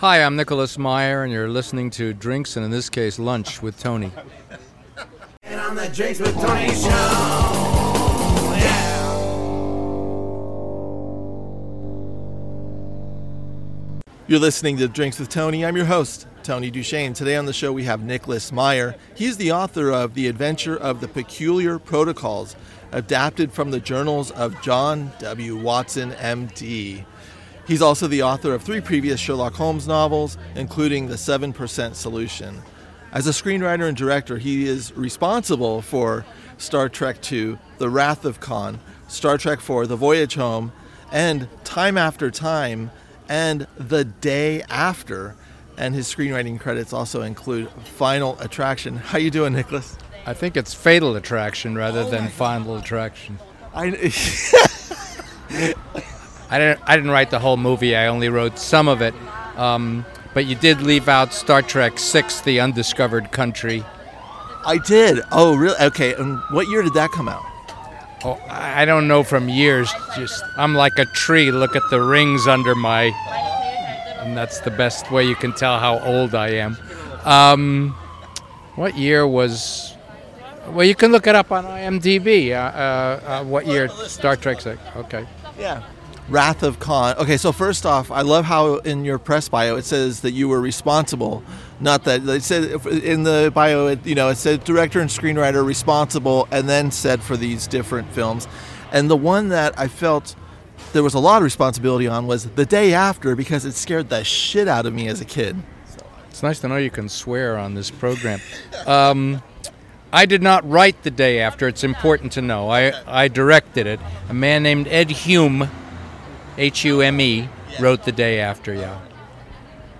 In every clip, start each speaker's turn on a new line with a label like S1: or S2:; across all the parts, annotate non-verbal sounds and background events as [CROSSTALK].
S1: Hi, I'm Nicholas Meyer, and you're listening to Drinks, and in this case, Lunch with Tony.
S2: And on the Drinks with Tony show. Yeah.
S3: You're listening to Drinks with Tony. I'm your host, Tony Duchesne. Today on the show we have Nicholas Meyer. He's the author of The Adventure of the Peculiar Protocols, adapted from the journals of John W. Watson, MD. He's also the author of three previous Sherlock Holmes novels, including The 7% Solution. As a screenwriter and director, he is responsible for Star Trek II, The Wrath of Khan, Star Trek IV, The Voyage Home, and Time After Time, and The Day After. And his screenwriting credits also include Final Attraction. How you doing, Nicholas?
S1: I think it's Fatal Attraction rather oh than Final Attraction.
S3: I, [LAUGHS]
S1: I didn't. I didn't write the whole movie. I only wrote some of it. Um, but you did leave out Star Trek Six: The Undiscovered Country.
S3: I did. Oh, really? Okay. And what year did that come out?
S1: Oh, I don't know from years. Just I'm like a tree. Look at the rings under my. And that's the best way you can tell how old I am. Um, what year was? Well, you can look it up on IMDb. Uh, uh, uh, what year Star Trek? Okay.
S3: Yeah. Wrath of Khan. Okay, so first off, I love how in your press bio it says that you were responsible. Not that it said in the bio, it, you know, it said director and screenwriter responsible, and then said for these different films. And the one that I felt there was a lot of responsibility on was the day after because it scared the shit out of me as a kid.
S1: It's nice to know you can swear on this program. Um, I did not write the day after. It's important to know. I, I directed it. A man named Ed Hume, H U M E, wrote the day after. Yeah.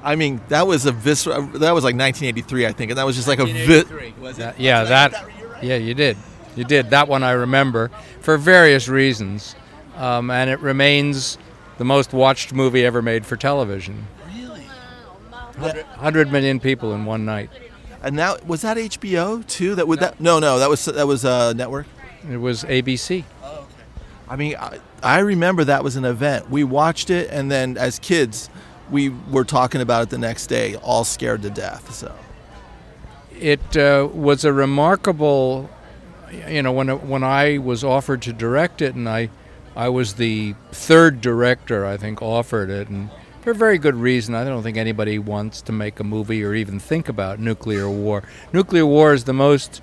S3: I mean, that was a vis- that was like 1983, I think, and that was just like a vi-
S1: That- yeah, that. Yeah, you did. You did. That one I remember for various reasons, um, and it remains the most watched movie ever made for television.
S3: Really?
S1: 100 million people in one night.
S3: And now was that HBO too? That would that no no that was that was uh, network.
S1: It was ABC.
S3: I mean, I, I remember that was an event. We watched it, and then as kids, we were talking about it the next day, all scared to death. So
S1: it uh, was a remarkable you know when when I was offered to direct it and I I was the third director I think offered it and for a very good reason I don't think anybody wants to make a movie or even think about nuclear war nuclear war is the most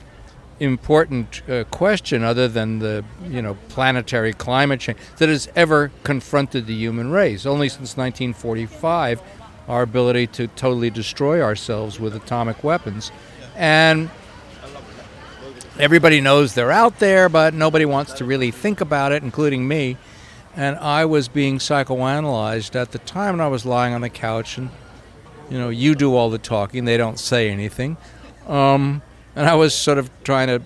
S1: important uh, question other than the you know planetary climate change that has ever confronted the human race only since 1945 our ability to totally destroy ourselves with atomic weapons and everybody knows they're out there, but nobody wants to really think about it, including me. And I was being psychoanalyzed at the time, and I was lying on the couch, and you know, you do all the talking; they don't say anything. Um, and I was sort of trying to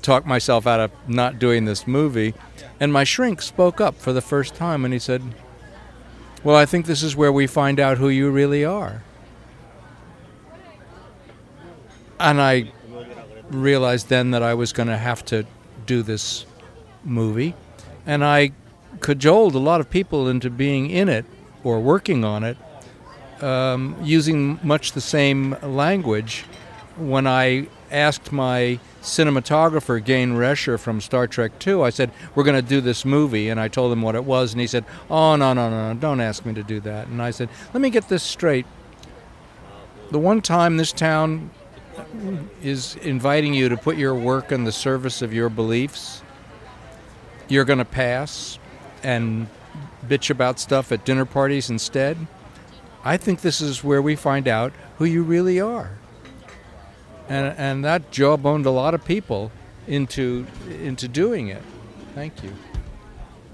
S1: talk myself out of not doing this movie, and my shrink spoke up for the first time, and he said, "Well, I think this is where we find out who you really are." And I realized then that I was going to have to do this movie, and I cajoled a lot of people into being in it or working on it, um, using much the same language. When I asked my cinematographer, Gayne Rescher from Star Trek II, I said, We're going to do this movie. And I told him what it was. And he said, Oh, no, no, no, no, don't ask me to do that. And I said, Let me get this straight. The one time this town is inviting you to put your work in the service of your beliefs, you're going to pass and bitch about stuff at dinner parties instead. I think this is where we find out who you really are. And, and that jawboned a lot of people into into doing it. Thank you.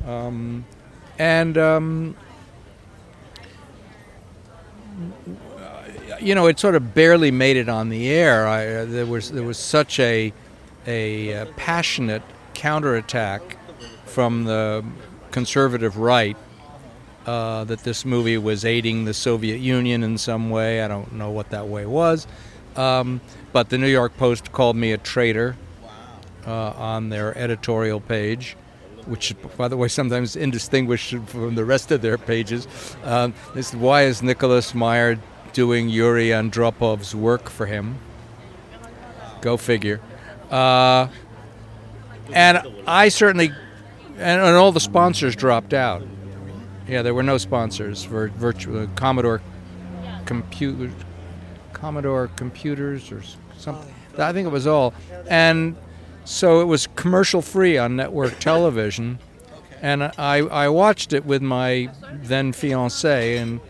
S1: Um, and um, you know, it sort of barely made it on the air. I, uh, there was there was such a a uh, passionate counterattack from the conservative right uh, that this movie was aiding the Soviet Union in some way. I don't know what that way was, um, but the New York Post called me a traitor uh, on their editorial page. which, by the way, sometimes indistinguished from the rest of their pages. Um, "Why is Nicholas Meyer doing Yuri Andropov's work for him?" Go figure. Uh, and I certainly, and, and all the sponsors dropped out. Yeah, there were no sponsors for virtual uh, Commodore computer, Commodore computers or something. I think it was all, and so it was commercial free on network [COUGHS] television, and I I watched it with my then fiance, and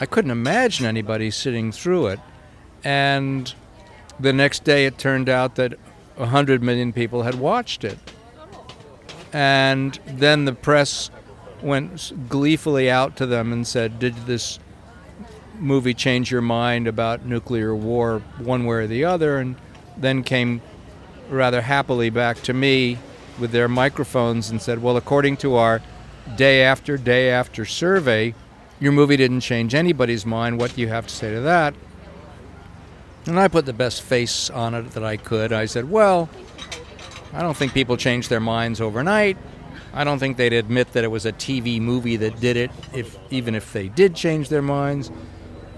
S1: I couldn't imagine anybody sitting through it, and the next day it turned out that a hundred million people had watched it, and then the press went gleefully out to them and said, "Did this movie change your mind about nuclear war one way or the other?" And then came rather happily back to me with their microphones and said, "Well, according to our day after day after survey, your movie didn't change anybody's mind. What do you have to say to that?" And I put the best face on it that I could. I said, "Well, I don't think people change their minds overnight. I don't think they'd admit that it was a TV movie that did it, if even if they did change their minds.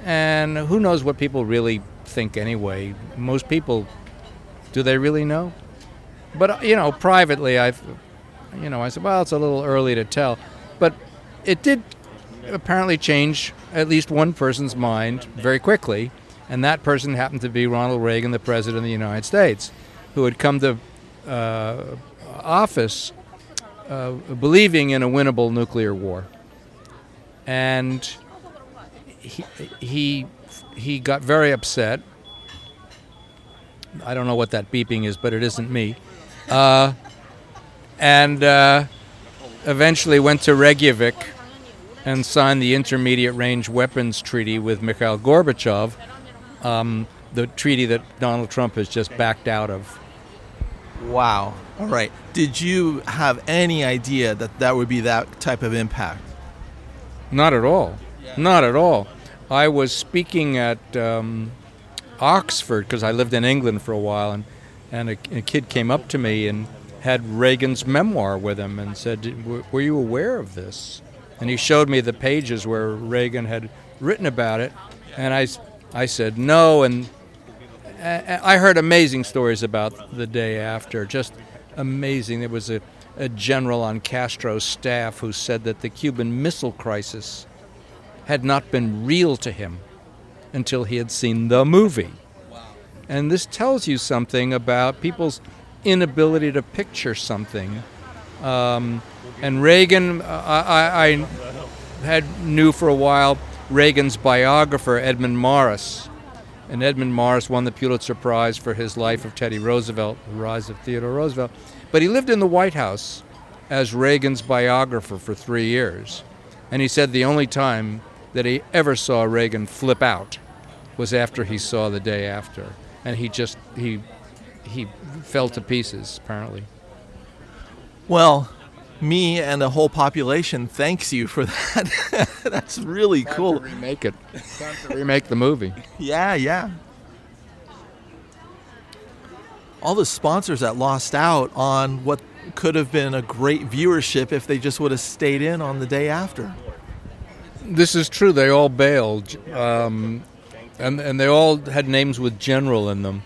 S1: And who knows what people really think anyway? Most people, do they really know? But you know, privately, I, you know, I said, well, it's a little early to tell, but it did apparently change at least one person's mind very quickly, and that person happened to be Ronald Reagan, the President of the United States, who had come to uh, office uh, believing in a winnable nuclear war, and he he he got very upset. I don't know what that beeping is, but it isn't me. Uh, and uh, eventually went to Reykjavik and signed the Intermediate Range Weapons Treaty with Mikhail Gorbachev, um, the treaty that Donald Trump has just backed out of.
S3: Wow. All right. Did you have any idea that that would be that type of impact?
S1: Not at all. Not at all. I was speaking at um, Oxford because I lived in England for a while, and, and a, a kid came up to me and had Reagan's memoir with him and said, "W- Were you aware of this? And he showed me the pages where Reagan had written about it, and I said, No. And I I heard amazing stories about the day after, just amazing. There was a, a general on Castro's staff who said that the Cuban Missile Crisis had not been real to him until he had seen the movie. And this tells you something about people's inability to picture something. Um, and Reagan, uh, I, I had knew for a while Reagan's biographer Edmund Morris, and Edmund Morris won the Pulitzer Prize for his life of Teddy Roosevelt, the rise of Theodore Roosevelt. But he lived in the White House as Reagan's biographer for three years. And he said the only time that he ever saw Reagan flip out was after he saw the day after. And he just, he, he fell to pieces, apparently.
S3: Well, me and the whole population thanks you for [LAUGHS] that. That's really cool.
S1: To remake it. Time to remake the movie. [LAUGHS]
S3: Yeah, yeah. All the sponsors that lost out on what could have been a great viewership if they just would have stayed in on the day after.
S1: This is true. They all bailed, um, and and they all had names with General in them.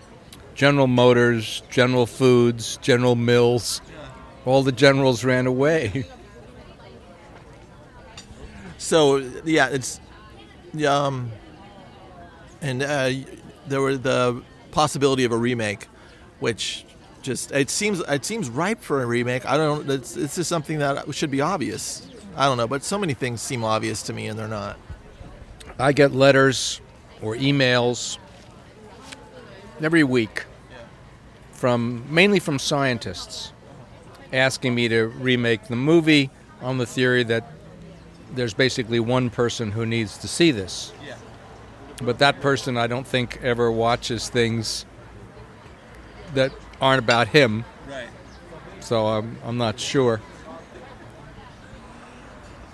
S1: General Motors, General Foods, General Mills. All the generals ran away. [LAUGHS]
S3: So yeah, it's um, and uh, there were the possibility of a remake, which just it seems it seems ripe for a remake. I don't. It's it's just something that should be obvious. I don't know, but so many things seem obvious to me, and they're not.
S1: I get letters or emails every week from mainly from scientists asking me to remake the movie on the theory that there's basically one person who needs to see this. But that person I don't think ever watches things that aren't about him.
S3: Right.
S1: So I'm, I'm not sure.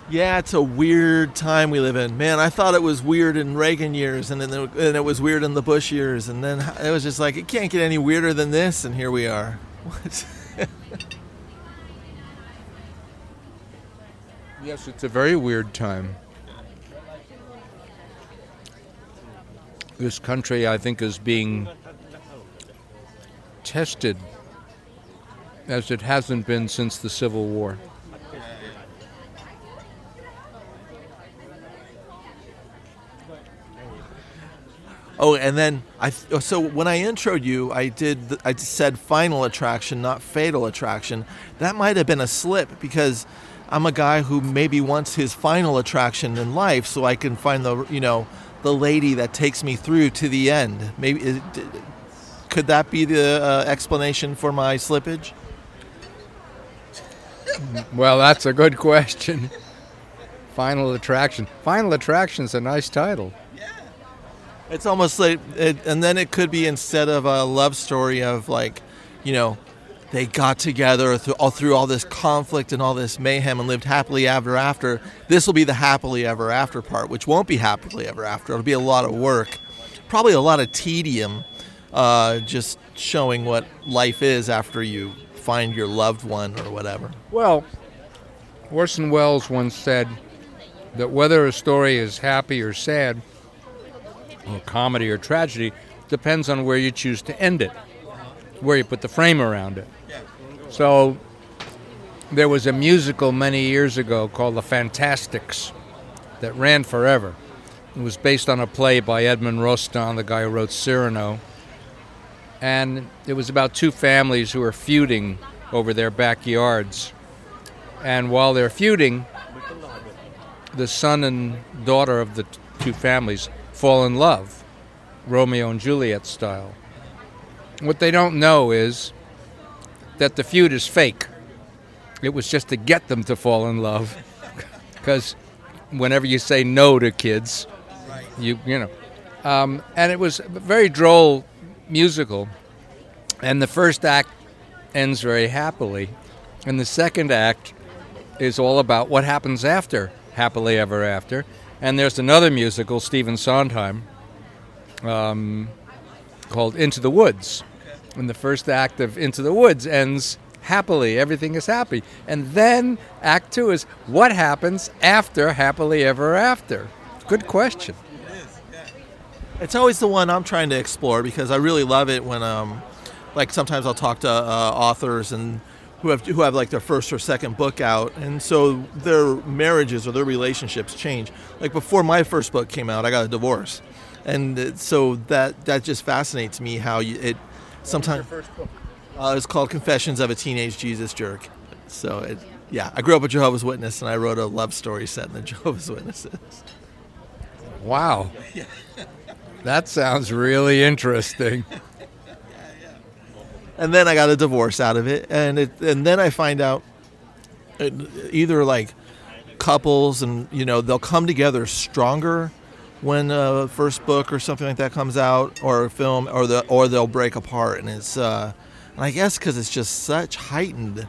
S3: Yeah, it's a weird time we live in. Man, I thought it was weird in Reagan years, and then it, and it was weird in the Bush years, and then it was just like it can't get any weirder than this, and here we are. [LAUGHS] What?
S1: Yes, it's a very weird time. This country, I think, is being tested as it hasn't been since the Civil War.
S3: Oh, and then I so when I introed you, I did I said final attraction, not fatal attraction. That might have been a slip because I'm a guy who maybe wants his final attraction in life, so I can find the you know the lady that takes me through to the end. Maybe is, could that be the uh, explanation for my slippage?
S1: Well, that's a good question. Final Attraction. Final Attraction's a nice title.
S3: It's almost like, it, and then it could be instead of a love story of like, you know, they got together through all through all this conflict and all this mayhem and lived happily ever after. This will be the happily ever after part, which won't be happily ever after. It'll be a lot of work, probably a lot of tedium, uh, just showing what life is after you find your loved one or whatever.
S1: Well, Orson Welles once said that whether a story is happy or sad, or comedy or tragedy, depends on where you choose to end it, where you put the frame around it. So there was a musical many years ago called The Fantasticks that ran forever. It was based on a play by Edmond Rostand, the guy who wrote Cyrano. And it was about two families who were feuding over their backyards. And while they're feuding, the son and daughter of the two families fall in love, Romeo and Juliet style. What they don't know is that the feud is fake. It was just to get them to fall in love. [LAUGHS] Because whenever you say no to kids, you you know, um, and it was a very droll musical. And the first act ends very happily, and the second act is all about what happens after happily ever after. And there's another musical, Stephen Sondheim, um, called Into the Woods. And the first act of Into the Woods ends happily, everything is happy. And then act two is what happens after happily ever after? Good question.
S3: It's always the one I'm trying to explore because I really love it when, um, like, sometimes I'll talk to uh, authors and who have who have like their first or second book out, and so their marriages or their relationships change. Like before my first book came out, I got a divorce, and so that that just fascinates me how you, it sometimes. Uh, it's called Confessions of a Teenage Jesus Jerk. So it, yeah, I grew up a Jehovah's Witness, and I wrote a love story set in the [LAUGHS] Jehovah's Witnesses.
S1: Wow. That sounds really interesting. [LAUGHS]
S3: and then I got a divorce out of it, and it, and then I find out it, either like couples and you know they'll come together stronger when a first book or something like that comes out or a film or the or they'll break apart. And it's uh and I guess because it's just such heightened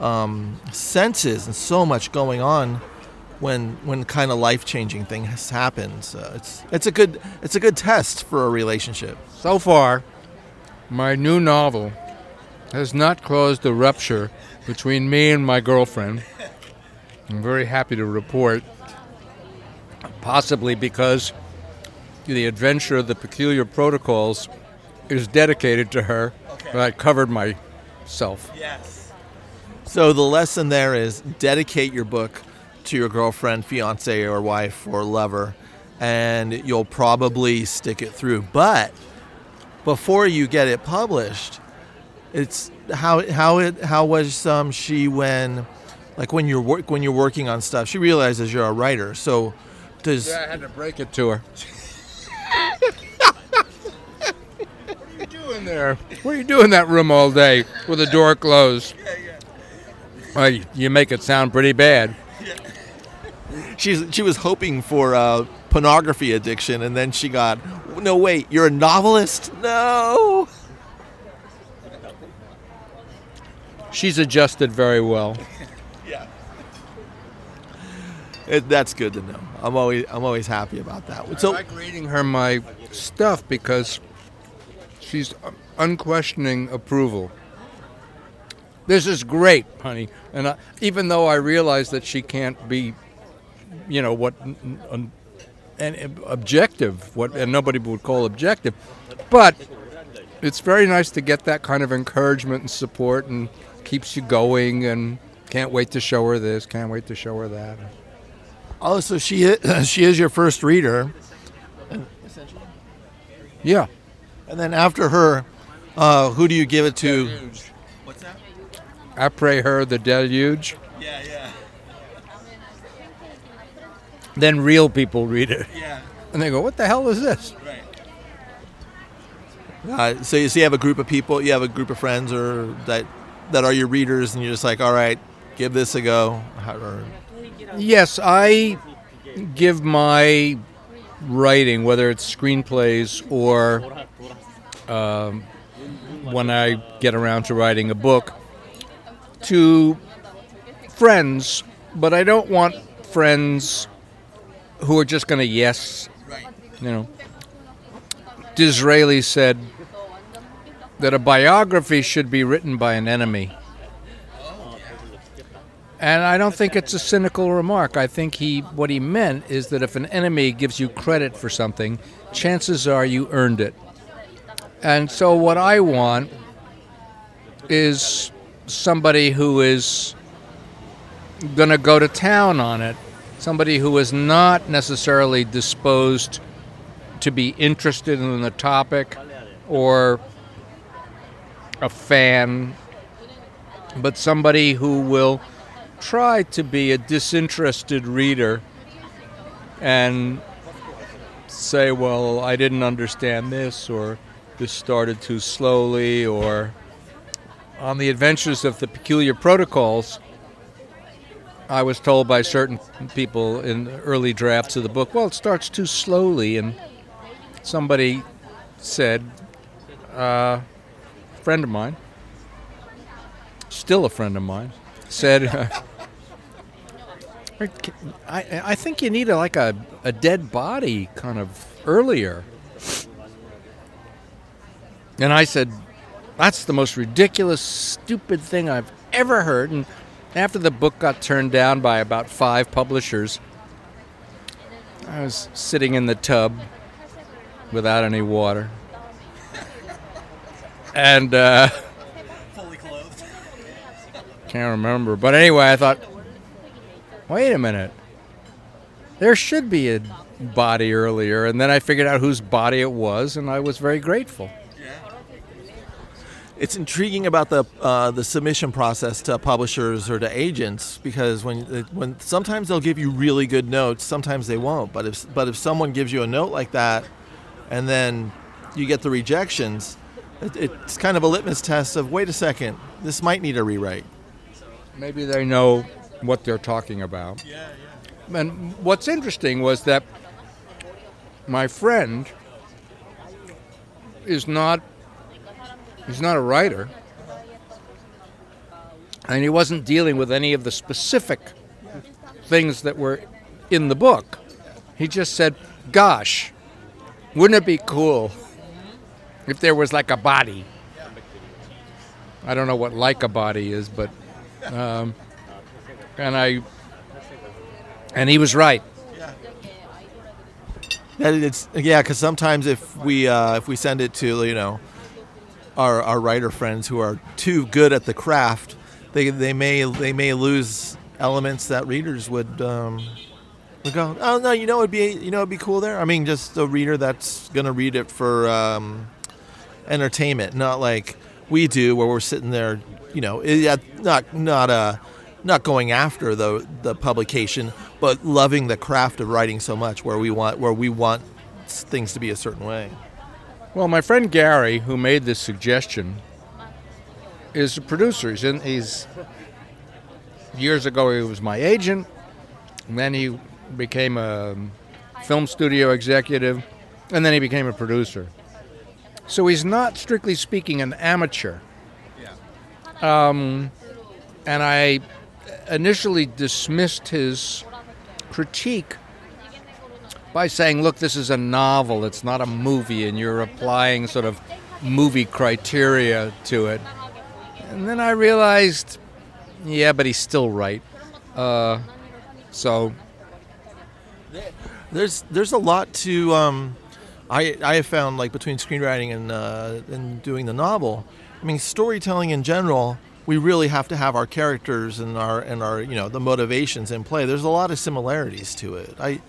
S3: um, senses and so much going on when when kind of life changing thing has happened so it's it's a good it's a good test for a relationship.
S1: So far, my new novel has not caused a rupture between me and my girlfriend. I'm very happy to report, possibly because the adventure of the peculiar protocols is dedicated to her. But I covered myself.
S3: Yes. So the lesson there is dedicate your book to your girlfriend, fiance, or wife or lover, and you'll probably stick it through. But before you get it published, it's how how it how was um, she when like when you're work when you're working on stuff. She realizes you're a writer, so does
S1: Yeah, I had to break it to her. [LAUGHS] what are you doing there? What are you doing in that room all day with the door closed? Well, you- you make it sound pretty bad.
S3: she's she was hoping for uh, pornography addiction, and then she got no wait, you're a novelist? No.
S1: She's adjusted very well.
S3: It, that's good to know. I'm always I'm always happy about that.
S1: So I
S3: So
S1: like reading her my stuff because she's unquestioning approval. This is great, honey. And I, even though I realize that she can't be, you know, what n- n- an objective, what and nobody would call objective, but it's very nice to get that kind of encouragement and support, and keeps you going. And can't wait to show her this. Can't wait to show her that.
S3: Oh, so she is, [LAUGHS] she is your first reader,
S1: Yeah.
S3: and then after her, uh, who do you give it to? What's that?
S1: I pray her the deluge.
S3: Yeah, yeah,
S1: Then real people read it,
S3: yeah.
S1: and they go, "What the hell is this?"
S3: Uh, so you so you have a group of people, you have a group of friends, or that that are your readers, and you're just like, all right, give this a go. Or-
S1: Yes, I give my writing, whether it's screenplays or um, when I get around to writing a book, to friends, but I don't want friends who are just going to yes. You know, Disraeli said that a biography should be written by an enemy. And I don't think it's a cynical remark. I think he what he meant is that if an enemy gives you credit for something, chances are you earned it. And so what I want is somebody who is going to go to town on it, somebody who is not necessarily disposed to be interested in the topic or a fan, but somebody who will try to be a disinterested reader and say, well, I didn't understand this, or this started too slowly, or on the adventures of the peculiar protocols. I was told by certain people in early drafts of the book, well, it starts too slowly, and somebody said, uh, a friend of mine, still a friend of mine, said, [LAUGHS] I, I think you need a, like a, a dead body kind of earlier. And I said, that's the most ridiculous, stupid thing I've ever heard. And after the book got turned down by about five publishers, I was sitting in the tub without any water. And uh,
S3: Fully clothed.
S1: can't remember. But anyway, I thought, wait a minute. There should be a body earlier. And then I figured out whose body it was, and I was very grateful.
S3: It's intriguing about the uh, the submission process to publishers or to agents because when when sometimes they'll give you really good notes, sometimes they won't. But if but if someone gives you a note like that, and then you get the rejections, it, it's kind of a litmus test of wait a second, this might need a rewrite.
S1: Maybe they know what they're talking about.
S3: Yeah,
S1: And what's interesting was that my friend is not he's not a writer. And he wasn't dealing with any of the specific things that were in the book. He just said, "Gosh, wouldn't it be cool if there was like a body?" I don't know what like a body is, but um, and I and he was right.
S3: That it's yeah, because sometimes if we uh, if we send it to you know our our writer friends who are too good at the craft, they they may they may lose elements that readers would um, would go. Oh no, you know it'd be you know it'd be cool there. I mean, just a reader that's gonna read it for um, entertainment, not like we do where we're sitting there, you know, yeah, not not uh not going after the the publication, but loving the craft of writing so much, where we want where we want things to be a certain way.
S1: Well, my friend Gary, who made this suggestion, is a producer. He's, in, he's years ago he was my agent, and then he became a film studio executive, and then he became a producer. So he's not strictly speaking an amateur. Yeah. Um, and I initially dismissed his critique by saying, look, this is a novel, it's not a movie, and you're applying sort of movie criteria to it. and then I realized, yeah, but he's still right. Uh, so
S3: There's there's a lot to um, I I have found like between screenwriting and uh, and doing the novel. I mean, storytelling in general, we really have to have our characters and our and our you know the motivations in play. There's a lot of similarities to it. I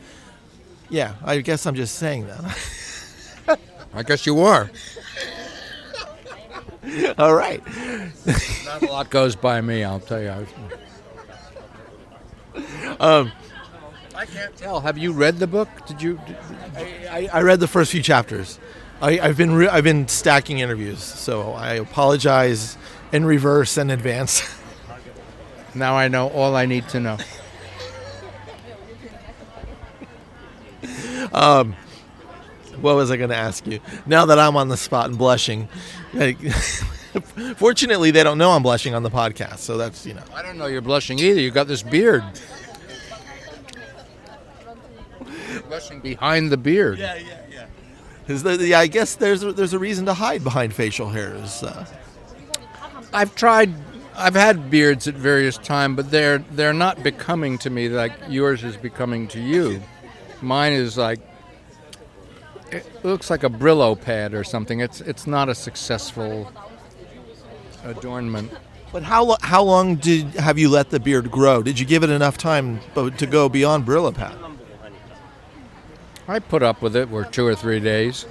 S3: yeah, I guess I'm just saying that. [LAUGHS]
S1: I guess you are.
S3: All right.
S1: Not a lot goes by me, I'll tell you.
S3: Um,
S1: I can't tell. Have you read the book? Did you? Did,
S3: I, I read the first few chapters. I, I've been re- I've been stacking interviews, so I apologize in reverse and advance.
S1: now I know all I need to know.
S3: What was I going to ask you? Now that I'm on the spot and blushing, like, [LAUGHS] fortunately they don't know I'm blushing on the podcast, so that's you know.
S1: I don't know you're blushing either. You got this beard. blushing behind the beard.
S3: yeah, yeah. Is the, yeah, I guess there's a, there's a reason to hide behind facial hairs. Uh,
S1: I've tried. I've had beards at various times, but they're they're not becoming to me like yours is becoming to you. Mine is like it looks like a Brillo pad or something. It's it's not a successful adornment.
S3: but how lo- how long did have you let the beard grow? Did you give it enough time to go beyond Brillo Pad?
S1: I put up with it for two or three days.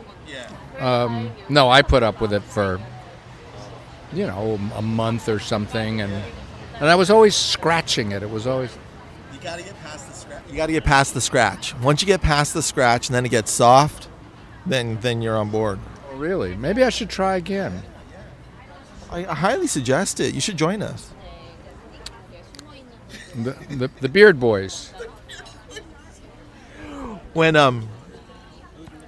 S1: Um, no, I put up with it for you know a month or something, and and I was always scratching it. It was always
S3: You got to get past the scratch. You got to get past the scratch. Once you get past the scratch and then it gets soft, then then you're on board.
S1: oh, really. Maybe I should try again.
S3: I, I highly suggest it. You should join us.
S1: The, the, the Beard Boys.
S3: When um,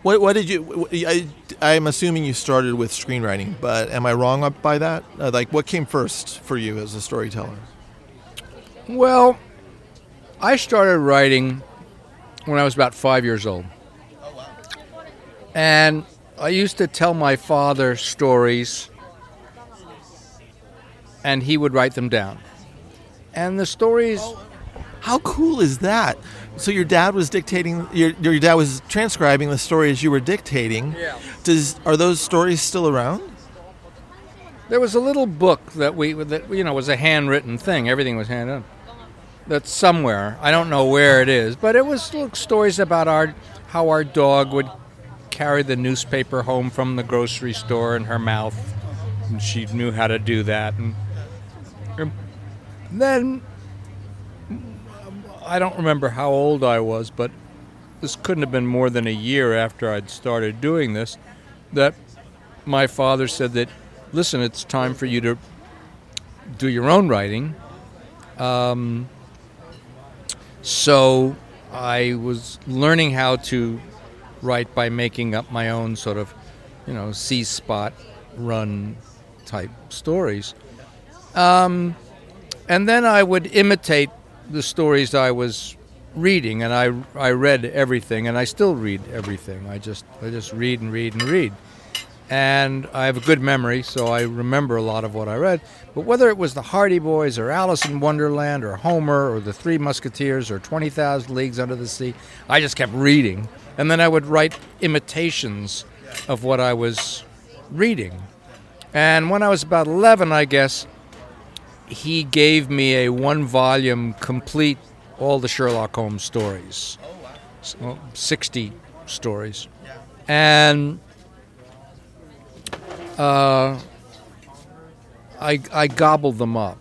S3: what what did you? I, I'm assuming you started with screenwriting, but am I wrong up by that? Uh, like, what came first for you as a storyteller?
S1: Well, I started writing when I was about five years old. And I used to tell my father stories, and he would write them down. And the stories,
S3: How cool is that? So your dad was dictating. Your your dad was transcribing the stories you were dictating.
S1: Yeah.
S3: Does are those stories still around?
S1: there was a little book that we, that you know, was a handwritten thing. Everything was handwritten. That's somewhere. I don't know where it is, but it was little stories about our how our dog would carry the newspaper home from the grocery store in her mouth, and she knew how to do that. And, and then I don't remember how old I was, but this couldn't have been more than a year after I'd started doing this. That my father said that, listen, it's time for you to do your own writing. Um, so I was learning how to write by making up my own sort of, you know, See Spot Run type stories. Um, and then I would imitate the stories I was reading, and I, I read everything, and I still read everything. I just I just read and read and read, and I have a good memory, so I remember a lot of what I read. But whether it was the Hardy Boys or Alice in Wonderland or Homer or the Three Musketeers or Twenty Thousand Leagues Under the Sea, I just kept reading, and then I would write imitations of what I was reading. And when I was about eleven, I guess he gave me a one volume complete all the Sherlock Holmes stories. S- well, 60 stories. And uh, I, I gobbled them up.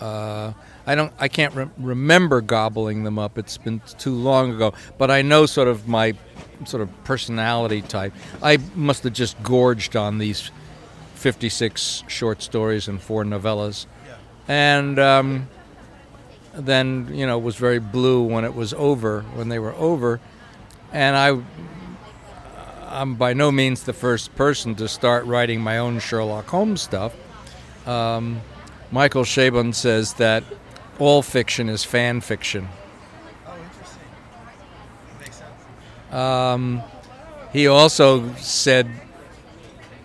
S1: Uh, I don't. I can't re- remember gobbling them up. It's been too long ago. But I know sort of my sort of personality type. I must have just gorged on these 56 short stories and four novellas and um, then you know was very blue when it was over when they were over and i i'm by no means the first person to start writing my own sherlock holmes stuff um, michael chabon says that all fiction is fan fiction Oh, interesting! Makes um, he also said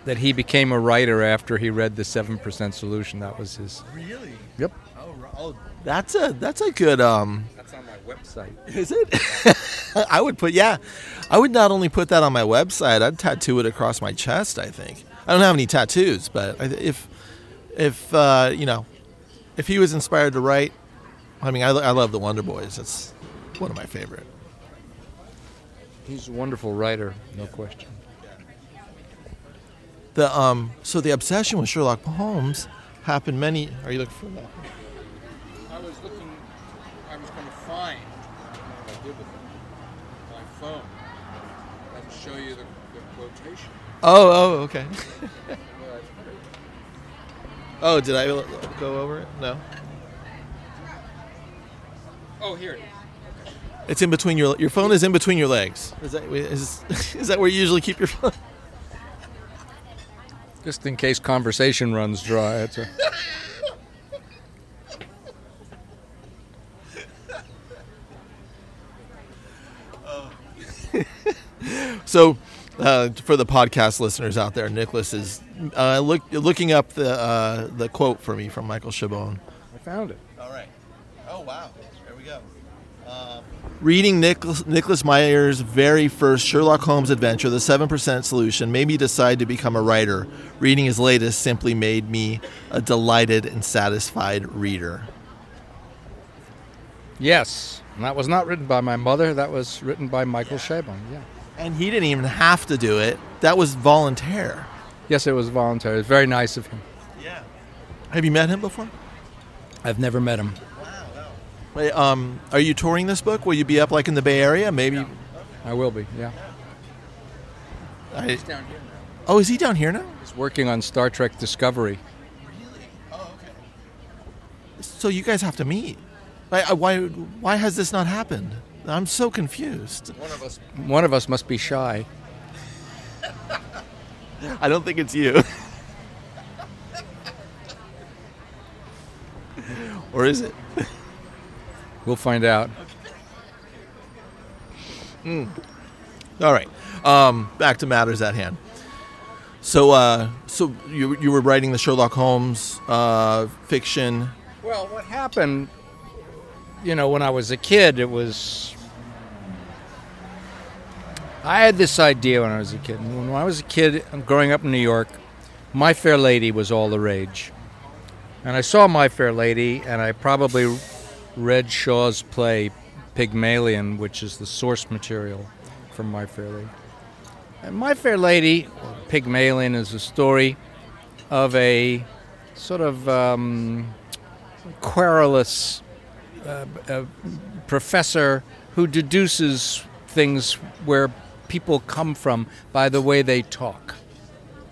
S1: that he became a writer after he read the Seven Percent Solution. That was his.
S3: Really?
S1: Yep.
S3: Oh, oh, that's a that's a good um.
S1: That's on my website.
S3: Is it? [LAUGHS] I would put yeah, I would not only put that on my website. I'd tattoo it across my chest. I think I don't have any tattoos, but if if uh, you know, if he was inspired to write, I mean, I, I love the Wonder Boys. That's one of my favorite.
S1: He's a wonderful writer, no question.
S3: The um, so the obsession with Sherlock Holmes happened many. Are you looking for that?
S1: I was looking. I was going to find what I did with it. My phone. And show you the, the quotation.
S3: Oh, oh, okay. [LAUGHS] oh, did I go over it? No.
S1: Oh, here it is.
S3: It's in between your your phone is in between your legs. Is that is, [LAUGHS] is that where you usually keep your phone? [LAUGHS]
S1: Just in case conversation runs dry. It's a,
S3: So, uh, for the podcast listeners out there, Nicholas is uh, look, looking up the uh, the quote for me from Michael Chabon.
S1: I found it.
S3: All right. Oh wow. There we go. Reading Nicholas, Nicholas Meyer's very first Sherlock Holmes adventure, The Seven Percent Solution, made me decide to become a writer. Reading his latest simply made me a delighted and satisfied reader.
S1: Yes. And that was not written by my mother. That was written by Michael Chabon. Yeah.
S3: And he didn't even have to do it. That was volunteer.
S1: Yes, it was voluntary. It was very nice of him.
S3: Yeah. Have you met him before?
S1: I've never met him.
S3: Wait, um, are you touring this book? Will you be up like in the Bay Area? Maybe.
S1: I will be. Yeah.
S3: I,
S1: down here now.
S3: oh, is he down here now?
S1: He's working on Star Trek Discovery. Really? Oh, okay.
S3: So you guys have to meet. Why, uh, why, why has this not happened? I'm so confused.
S1: One of us. One of us must be shy. [LAUGHS]
S3: I don't think it's you. [LAUGHS] or is it? [LAUGHS]
S1: We'll find out.
S3: All right. Um, back to matters at hand. So, uh, so you, you were writing the Sherlock Holmes uh, fiction.
S1: Well, what happened, you know, when I was a kid, it was. I had this idea when I was a kid. When I was a kid, growing up in New York, My Fair Lady was all the rage. And I saw My Fair Lady, and I probably read Shaw's play Pygmalion, which is the source material from My Fair Lady. And My Fair Lady, Pygmalion, is a story of a sort of um, querulous uh, uh, professor who deduces things where people come from by the way they talk.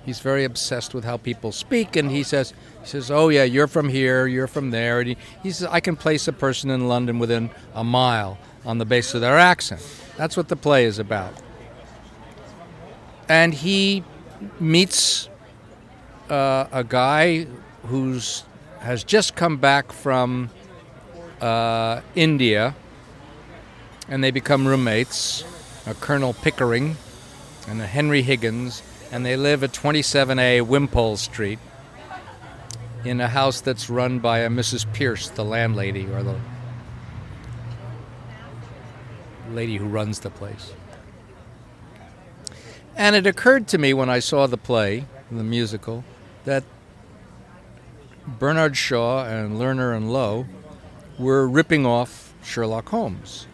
S1: He's very obsessed with how people speak, and he says, he says, "Oh yeah, you're from here, you're from there." And he, he says, "I can place a person in London within a mile on the basis of their accent." That's what the play is about. And he meets uh, a guy who's has just come back from uh, India, and they become roommates. A Colonel Pickering and a Henry Higgins, and they live at 27A Wimpole Street in a house that's run by a Mrs. Pearce, the landlady or the lady who runs the place. And it occurred to me when I saw the play, the musical, that Bernard Shaw and Lerner and Loewe were ripping off Sherlock Holmes,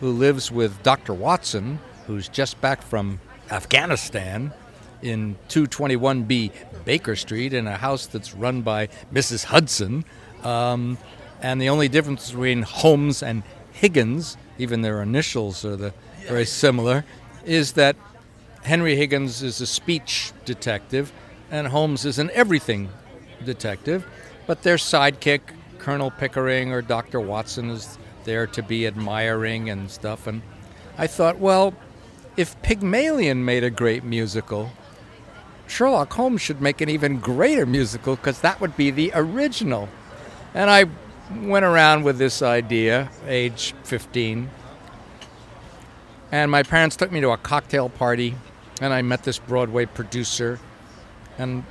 S1: who lives with Dr. Watson, who's just back from Afghanistan in 221B Baker Street in a house that's run by Mrs. Hudson. Um, and the only difference between Holmes and Higgins, even their initials are the, very similar, is that Henry Higgins is a speech detective and Holmes is an everything detective, but their sidekick, Colonel Pickering or Dr. Watson, is there to be admiring and stuff. And I thought, well, if Pygmalion made a great musical, Sherlock Holmes should make an even greater musical because that would be the original. And I went around with this idea, age 15. And my parents took me to a cocktail party, and I met this Broadway producer and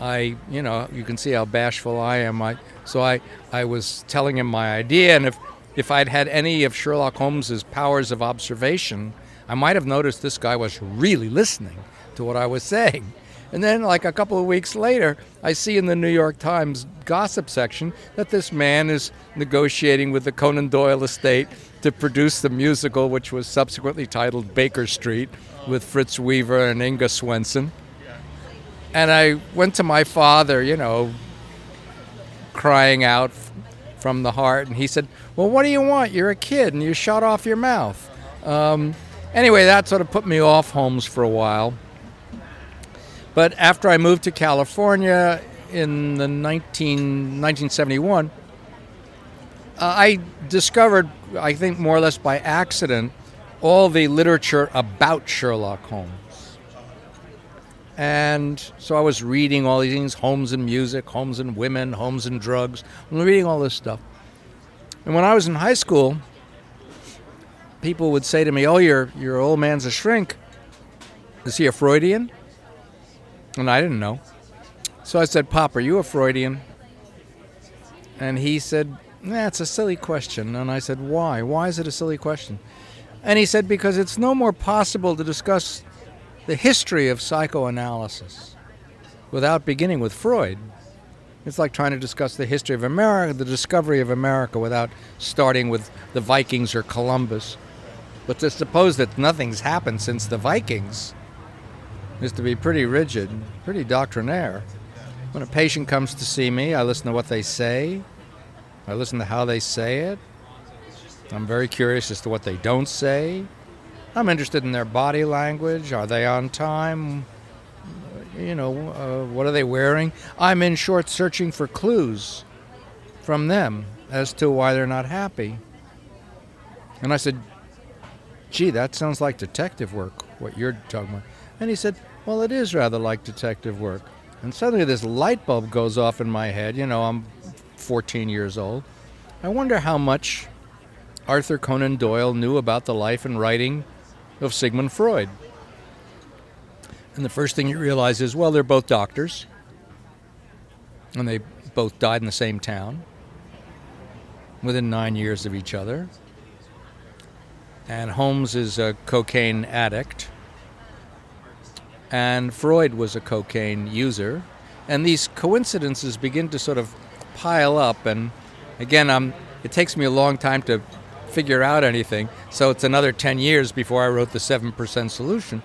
S1: I, you know, you can see how bashful I am. I, so I, I was telling him my idea, and if, if I'd had any of Sherlock Holmes's powers of observation, I might have noticed this guy was really listening to what I was saying. And then, like a couple of weeks later, I see in the New York Times gossip section that this man is negotiating with the Conan Doyle estate to produce the musical, which was subsequently titled Baker Street, with Fritz Weaver and Inga Swenson. And I went to my father, you know, crying out from the heart, and he said, Well, what do you want? You're a kid and you shot off your mouth. Um, anyway, that sort of put me off Holmes for a while. But after I moved to California in the 19, 1971, uh, I discovered, I think more or less by accident, all the literature about Sherlock Holmes. And so I was reading all these things Holmes and music, Holmes and women, Holmes and drugs. I'm reading all this stuff. And when I was in high school, people would say to me, Oh, your, your old man's a shrink. Is he a Freudian? And I didn't know. So I said, Pop, are you a Freudian? And he said, Nah, a silly question. And I said, Why? Why is it a silly question? And he said, Because it's no more possible to discuss the history of psychoanalysis without beginning with Freud. It's like trying to discuss the history of America, the discovery of America, without starting with the Vikings or Columbus. But to suppose that nothing's happened since the Vikings is to be pretty rigid, pretty doctrinaire. When a patient comes to see me, I listen to what they say, I listen to how they say it. I'm very curious as to what they don't say. I'm interested in their body language. Are they on time? You know, uh, what are they wearing? I'm in short searching for clues from them as to why they're not happy. And I said, gee, that sounds like detective work, what you're talking about. And he said, well, it is rather like detective work. And suddenly this light bulb goes off in my head. You know, I'm 14 years old. I wonder how much Arthur Conan Doyle knew about the life and writing of Sigmund Freud. And the first thing you realize is, well, they're both doctors, and they both died in the same town within nine years of each other. And Holmes is a cocaine addict, and Freud was a cocaine user. And these coincidences begin to sort of pile up. And again, I'm, it takes me a long time to figure out anything. So it's another 10 years before I wrote the 7% solution.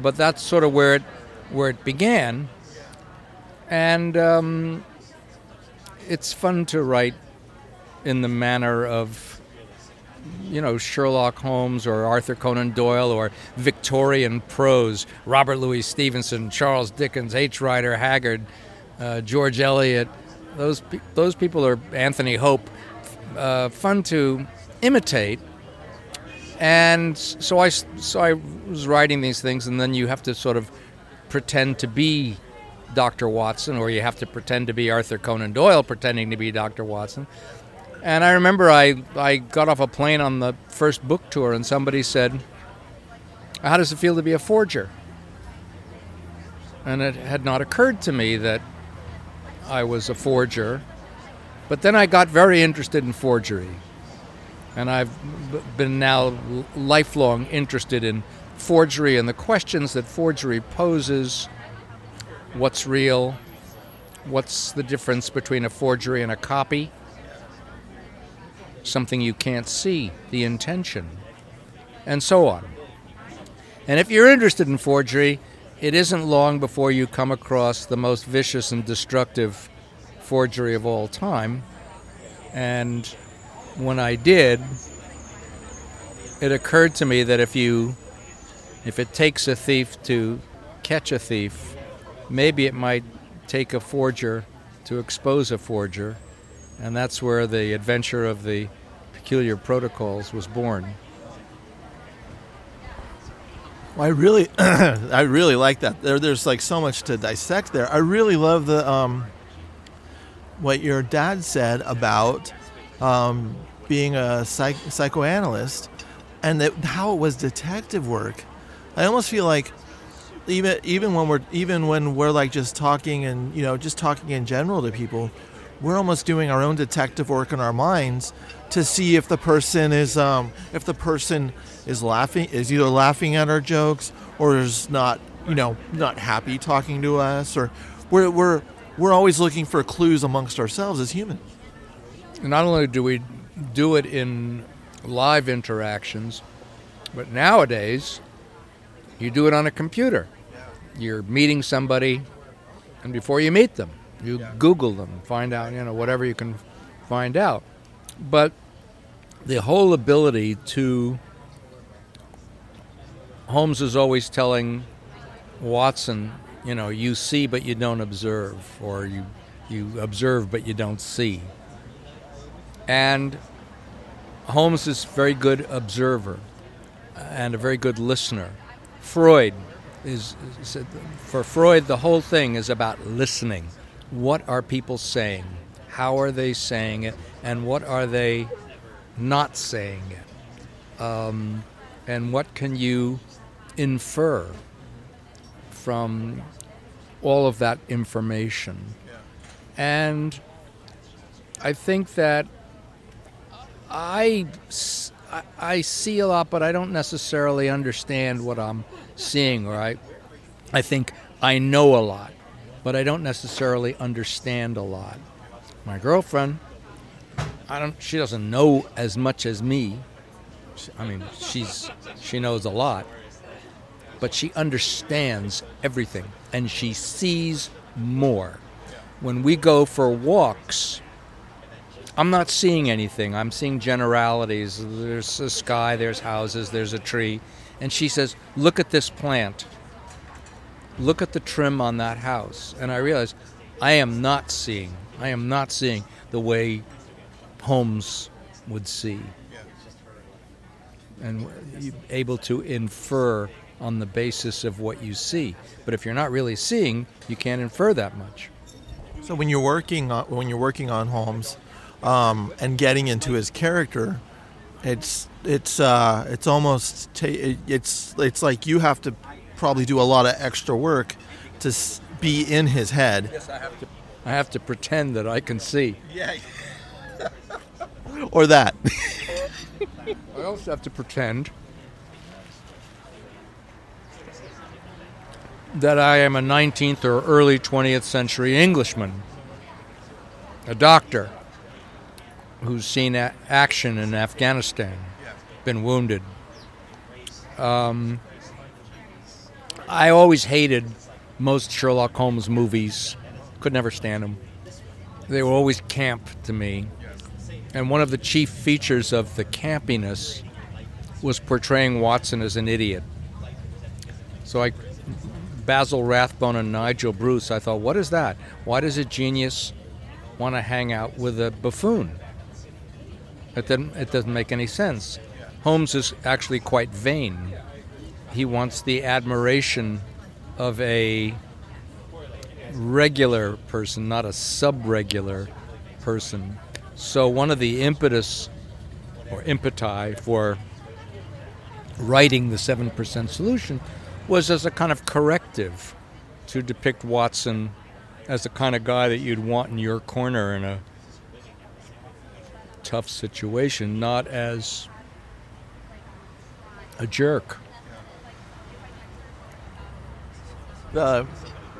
S1: But that's sort of where it, where it began. And um, it's fun to write in the manner of, you know, Sherlock Holmes or Arthur Conan Doyle or Victorian prose, Robert Louis Stevenson, Charles Dickens, H. Rider Haggard, uh, George Eliot. Those, pe- those people are Anthony Hope. Uh, fun to imitate. And so I, so I was writing these things, and then you have to sort of pretend to be Dr. Watson, or you have to pretend to be Arthur Conan Doyle pretending to be Dr. Watson. And I remember I, I got off a plane on the first book tour, and somebody said, How does it feel to be a forger? And it had not occurred to me that I was a forger. But then I got very interested in forgery. And I've been now lifelong interested in forgery and the questions that forgery poses what's real, what's the difference between a forgery and a copy, something you can't see, the intention, and so on. And if you're interested in forgery, it isn't long before you come across the most vicious and destructive forgery of all time. And when I did, it occurred to me that if you if it takes a thief to catch a thief, maybe it might take a forger to expose a forger, and that's where the adventure of the peculiar protocols was born.
S3: Well, I really, [COUGHS] I really like that. There, there's like so much to dissect there. I really love the um, what your dad said about um, being a psych- psychoanalyst, and that how it was detective work. I almost feel like even even when we're even when we're like just talking and you know just talking in general to people, we're almost doing our own detective work in our minds to see if the person is um, if the person is laughing is either laughing at our jokes or is not you know not happy talking to us or we're we're we're always looking for clues amongst ourselves as humans.
S1: Not only do we do it in live interactions, but nowadays you do it on a computer. You're meeting somebody, and before you meet them, you Google them, find out, you know, whatever you can find out. But the whole ability to. Holmes is always telling Watson, you know, you see but you don't observe, or you, you observe but you don't see. And Holmes is a very good observer and a very good listener. Freud is, is for Freud the whole thing is about listening. What are people saying? How are they saying it? And what are they not saying it? Um, and what can you infer from all of that information? And I think that I, I- see a lot, but I don't necessarily understand what I'm seeing, or I, I think I know a lot, but I don't necessarily understand a lot. My girlfriend, I don't. She doesn't know as much as me. I mean, she's she knows a lot, but she understands everything, and she sees more. When we go for walks, I'm not seeing anything. I'm seeing generalities. There's a sky, there's houses, there's a tree. And she says, Look at this plant. Look at the trim on that house. And I realize I am not seeing. I am not seeing the way Holmes would see. And able to infer on the basis of what you see. But if you're not really seeing, you can't infer that much.
S3: So when you're working on when you're working on Holmes um, and getting into his character, it's it's uh, it's almost ta- it's it's like you have to probably do a lot of extra work to s- be in his head.
S1: Yes, I have to. I have to pretend that I can see.
S3: Yeah. or that. [LAUGHS]
S1: I also have to pretend that I am a 19th or early 20th century Englishman, a doctor who's seen a- action in Afghanistan, been wounded. Um, I always hated most Sherlock Holmes movies, could never stand them. They were always camp to me. And one of the chief features of the campiness was portraying Watson as an idiot. So I, Basil Rathbone and Nigel Bruce, I thought, what is that? Why does a genius want to hang out with a buffoon? It doesn't, it doesn't make any sense. Holmes is actually quite vain. He wants the admiration of a regular person, not a sub-regular person. So one of the impetus or impeti for writing the 7% solution was as a kind of corrective to depict Watson as the kind of guy that you'd want in your corner in a tough situation, not as a jerk.
S3: Uh,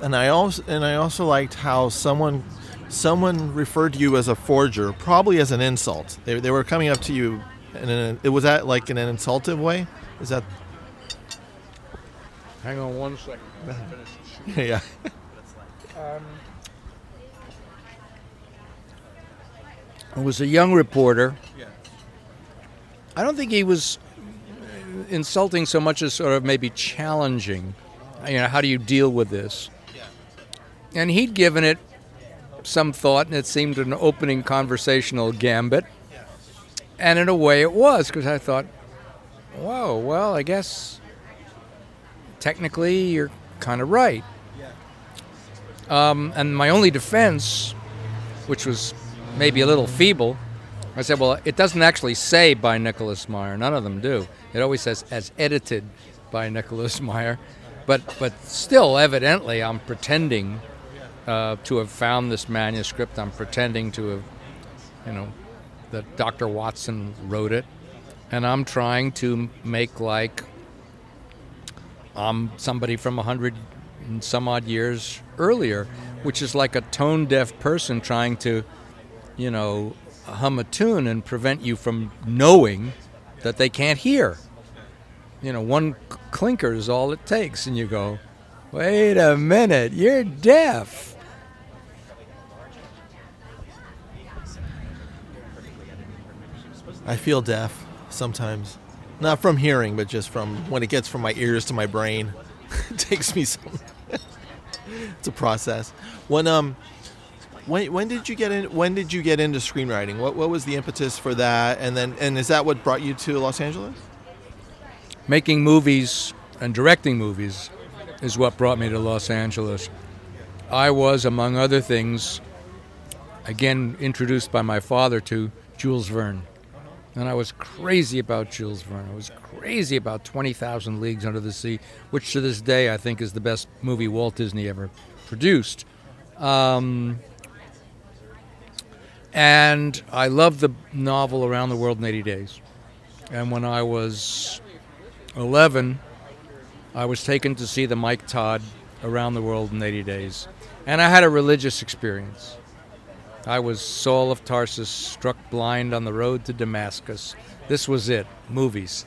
S3: and I also and I also liked how someone someone referred to you as a forger, probably as an insult. They, they were coming up to you, and it was that like in an insultive way. Is that
S1: Hang on one second. [LAUGHS]
S3: yeah? [LAUGHS]
S1: Was a young reporter. I don't think he was insulting so much as sort of maybe challenging. You know, how do you deal with this? And he'd given it some thought, and it seemed an opening conversational gambit. And in a way, it was because I thought, "Whoa, well, I guess technically you're kind of right." Um, and my only defense, which was maybe a little feeble, I said, well, it doesn't actually say by Nicholas Meyer. None of them do. It always says as edited by Nicholas [LAUGHS] Meyer. but but still, evidently, I'm pretending uh, to have found this manuscript. I'm pretending to have, you know, that Dr. Watson wrote it, and I'm trying to make like I'm somebody from a hundred and some odd years earlier, which is like a tone deaf person trying to, you know, hum a tune and prevent you from knowing that they can't hear. You know, one clinker is all it takes, and you go, wait a minute, you're deaf.
S3: I feel deaf sometimes. Not from hearing, but just from when it gets from my ears to my brain. [LAUGHS] it takes me some. [LAUGHS] it's a process. When um, when when did you get in? When did you get into screenwriting? What what was the impetus for that? And then and is that what brought you to Los Angeles?
S1: Making movies and directing movies is what brought me to Los Angeles. I was, among other things, again introduced by my father to Jules Verne. And I was crazy about Jules Verne. I was crazy about 20,000 Leagues Under the Sea, which to this day I think is the best movie Walt Disney ever produced. Um, and I loved the novel Around the World in 80 Days. And when I was 11, I was taken to see the Mike Todd Around the World in 80 Days. And I had a religious experience. I was Saul of Tarsus, struck blind on the road to Damascus. This was it movies.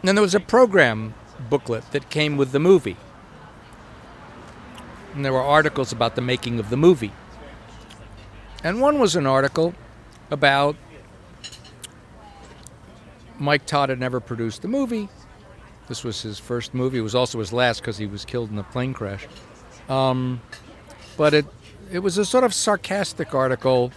S1: And then there was a program booklet that came with the movie. And there were articles about the making of the movie. And one was an article about Mike Todd had never produced a movie. This was his first movie. It was also his last because he was killed in a plane crash. Um, but it it was a sort of sarcastic article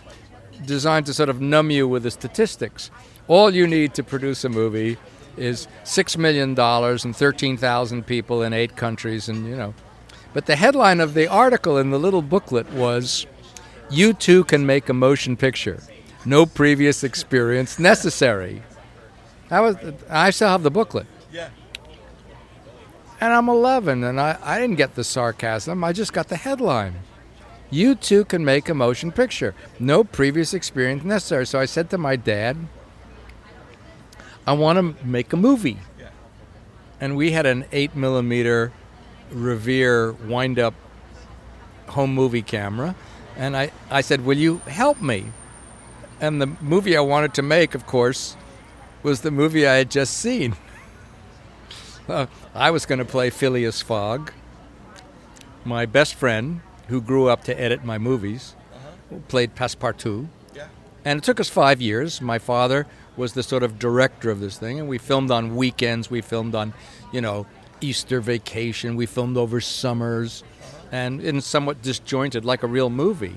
S1: designed to sort of numb you with the statistics. All you need to produce a movie is six million dollars and thirteen thousand people in eight countries, and you know. But the headline of the article in the little booklet was, "You too can make a motion picture. No previous experience necessary." I was. I still have the booklet.
S3: Yeah.
S1: And I'm 11, and I, I didn't get the sarcasm. I just got the headline. You too can make a motion picture. No previous experience necessary. So I said to my dad, I want to make a movie. Yeah. And we had an 8 millimeter Revere wind up home movie camera. And I, I said, Will you help me? And the movie I wanted to make, of course, was the movie I had just seen. [LAUGHS] Uh, I was going to play Phileas Fogg, my best friend, who grew up to edit my movies, played Passepartout.
S3: Yeah.
S1: And it took us five years. My father was the sort of director of this thing, and we filmed on weekends. We filmed on, you know, Easter vacation. We filmed over summers, and in somewhat disjointed, like a real movie.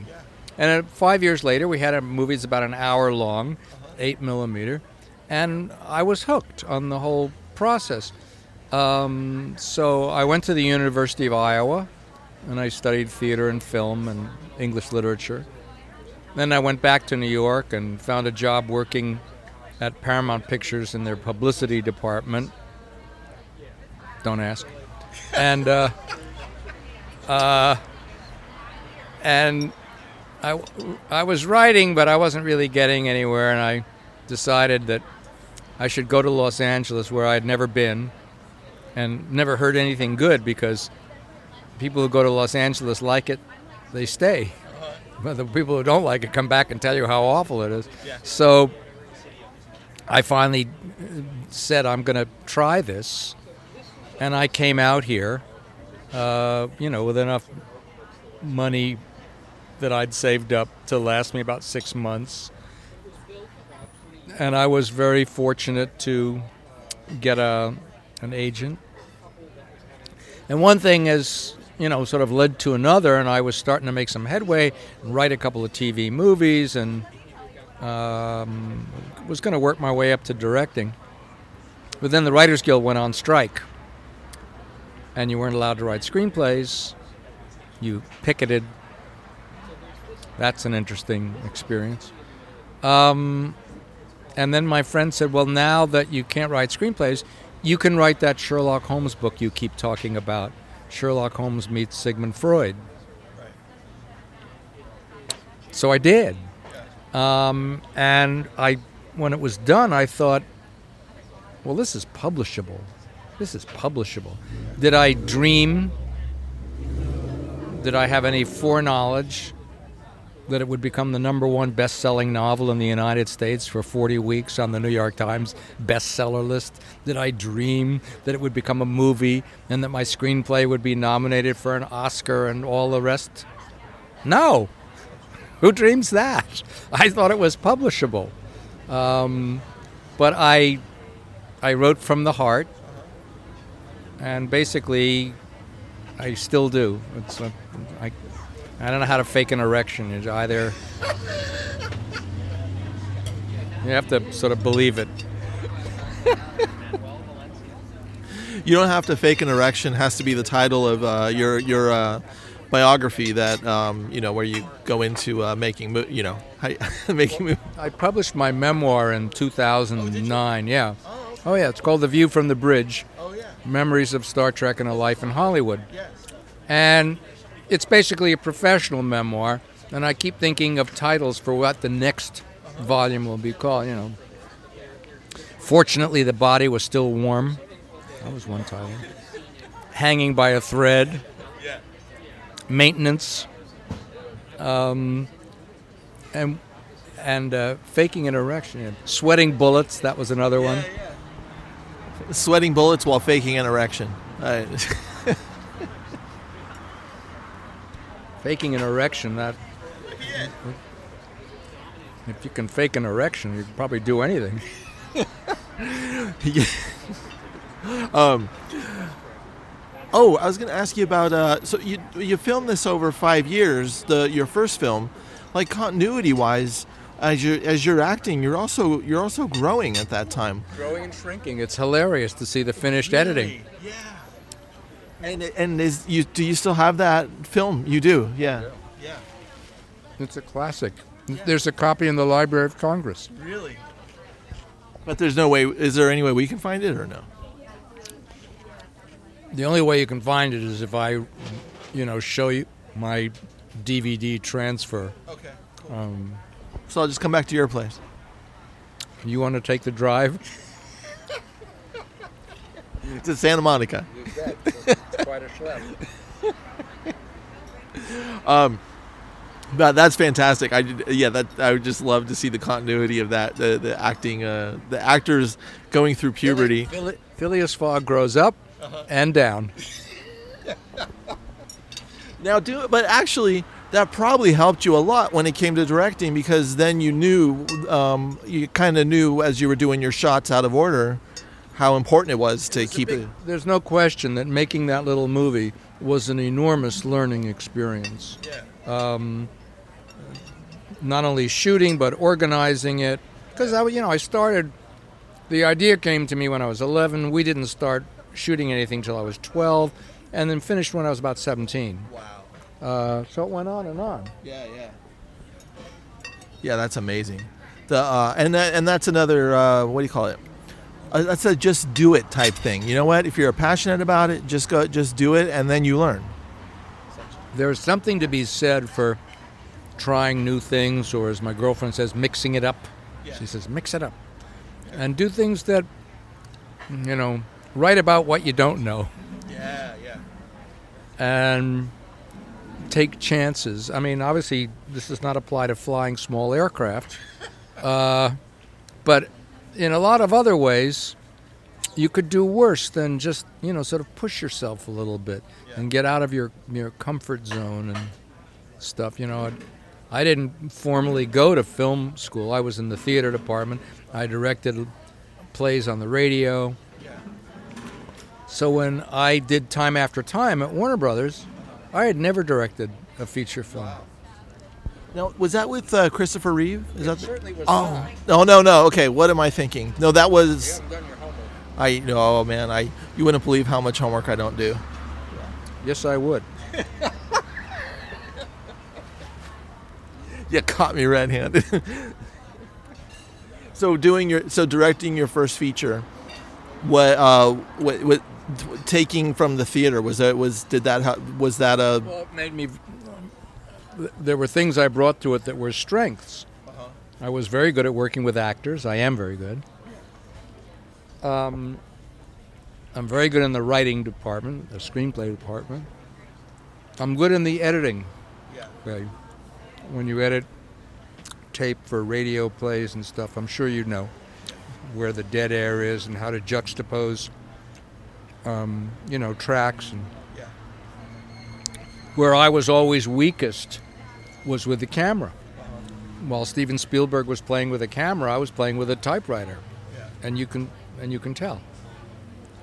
S1: And uh, five years later, we had a movie that's about an hour long, eight millimeter, and I was hooked on the whole process. Um, so I went to the University of Iowa, and I studied theater and film and English literature. Then I went back to New York and found a job working at Paramount Pictures in their publicity department. Don't ask. And uh, uh, and I, I was writing, but I wasn't really getting anywhere, and I decided that I should go to Los Angeles, where I had never been, and never heard anything good because people who go to Los Angeles like it, they stay. But the people who don't like it come back and tell you how awful it is. So I finally said, I'm going to try this. And I came out here, uh, you know, with enough money that I'd saved up to last me about six months. And I was very fortunate to get a, an agent. And one thing is, you know, sort of led to another, and I was starting to make some headway and write a couple of TV movies and um, was going to work my way up to directing. But then the Writers Guild went on strike, and you weren't allowed to write screenplays. You picketed. That's an interesting experience. Um, and then my friend said, Well, now that you can't write screenplays, you can write that Sherlock Holmes book you keep talking about. Sherlock Holmes meets Sigmund Freud. So I did. Um, and I, when it was done, I thought, well, this is publishable. This is publishable. Did I dream? Did I have any foreknowledge that it would become the number one best selling novel in the United States for 40 weeks on the New York Times bestseller list? Did I dream that it would become a movie and that my screenplay would be nominated for an Oscar and all the rest? No. [LAUGHS] Who dreams that? I thought it was publishable. Um, but I, I wrote from the heart, and basically, I still do. It's a, I, I don't know how to fake an erection. It's either you have to sort of believe it.
S3: You don't have to fake an erection. Has to be the title of uh, your your uh, biography that um, you know where you go into uh, making mo- you know [LAUGHS] making mo-
S1: I published my memoir in 2009. Yeah. Oh yeah, it's called The View from the Bridge:
S3: Oh.
S1: Memories of Star Trek and a Life in Hollywood. And it's basically a professional memoir, and I keep thinking of titles for what the next volume will be called, you know. Fortunately, the body was still warm. That was one title. Hanging by a thread. Maintenance. Um, and and uh, faking an erection. Sweating bullets. That was another one.
S3: Sweating bullets while faking an erection. Uh, [LAUGHS]
S1: Faking an erection. That. If you can fake an erection, you can probably do anything. [LAUGHS]
S3: um, oh, I was going to ask you about. Uh, so you you filmed this over five years. The your first film, like continuity wise, as you're as you're acting, you're also you're also growing at that time.
S1: Growing and shrinking. It's hilarious to see the finished editing.
S3: Yeah. And and is you do you still have that film? You do, yeah. Yeah.
S1: It's a classic. There's a copy in the Library of Congress.
S3: Really. But there's no way. Is there any way we can find it or no?
S1: The only way you can find it is if I, you know, show you my DVD transfer.
S3: Okay.
S1: Um,
S3: So I'll just come back to your place.
S1: you want to take the drive? [LAUGHS]
S3: To Santa Monica.
S1: quite a schlep. [LAUGHS]
S3: That, that's fantastic. I did- yeah, that I would just love to see the continuity of that. The the acting, uh, the actors going through puberty.
S1: Phil- Phileas Fogg grows up and down. [LAUGHS]
S3: Now, do it, but actually, that probably helped you a lot when it came to directing because then you knew, um, you kind of knew as you were doing your shots out of order, how important it was to keep it.
S1: There's no question that making that little movie was an enormous learning experience. Um, not only shooting but organizing it, because I, you know, I started. The idea came to me when I was 11. We didn't start shooting anything till I was 12, and then finished when I was about 17.
S3: Wow.
S1: Uh, so it went on and on.
S3: Yeah, yeah. Yeah, that's amazing. The uh, and that, and that's another uh, what do you call it? Uh, that's a just do it type thing. You know what? If you're passionate about it, just go, just do it, and then you learn.
S1: There's something to be said for trying new things, or as my girlfriend says, mixing it up. She says, mix it up. And do things that, you know, write about what you don't know
S3: Yeah, yeah.
S1: and take chances. I mean, obviously, this does not apply to flying small aircraft, [LAUGHS] uh, but in a lot of other ways, you could do worse than just, you know, sort of push yourself a little bit and get out of your, your comfort zone and stuff. You know, I didn't formally go to film school. I was in the theater department. I directed plays on the radio. So when I did Time After Time at Warner Brothers, I had never directed a feature film.
S3: Now, was that with uh, Christopher Reeve? Is that the-
S1: certainly was
S3: Oh,
S1: not.
S3: no, no, no. Okay, what am I thinking? No, that was.
S1: done your homework.
S3: I no, oh, man. I you wouldn't believe how much homework I don't do.
S1: Yes, I would. [LAUGHS]
S3: You caught me red-handed. [LAUGHS] so doing your so directing your first feature, what uh, what, what taking from the theater was that was did that ha- was that a
S1: Well, it made me. There were things I brought to it that were strengths. I was very good at working with actors. I am very good. Um, I'm very good in the writing department, the screenplay department. I'm good in the editing.
S3: Yeah.
S1: When you edit tape for radio plays and stuff, I'm sure you know where the dead air is and how to juxtapose, um, you know, tracks and
S3: Yeah.
S1: where I was always weakest was with the camera. While Steven Spielberg was playing with a camera, I was playing with a typewriter, and you can and you can tell.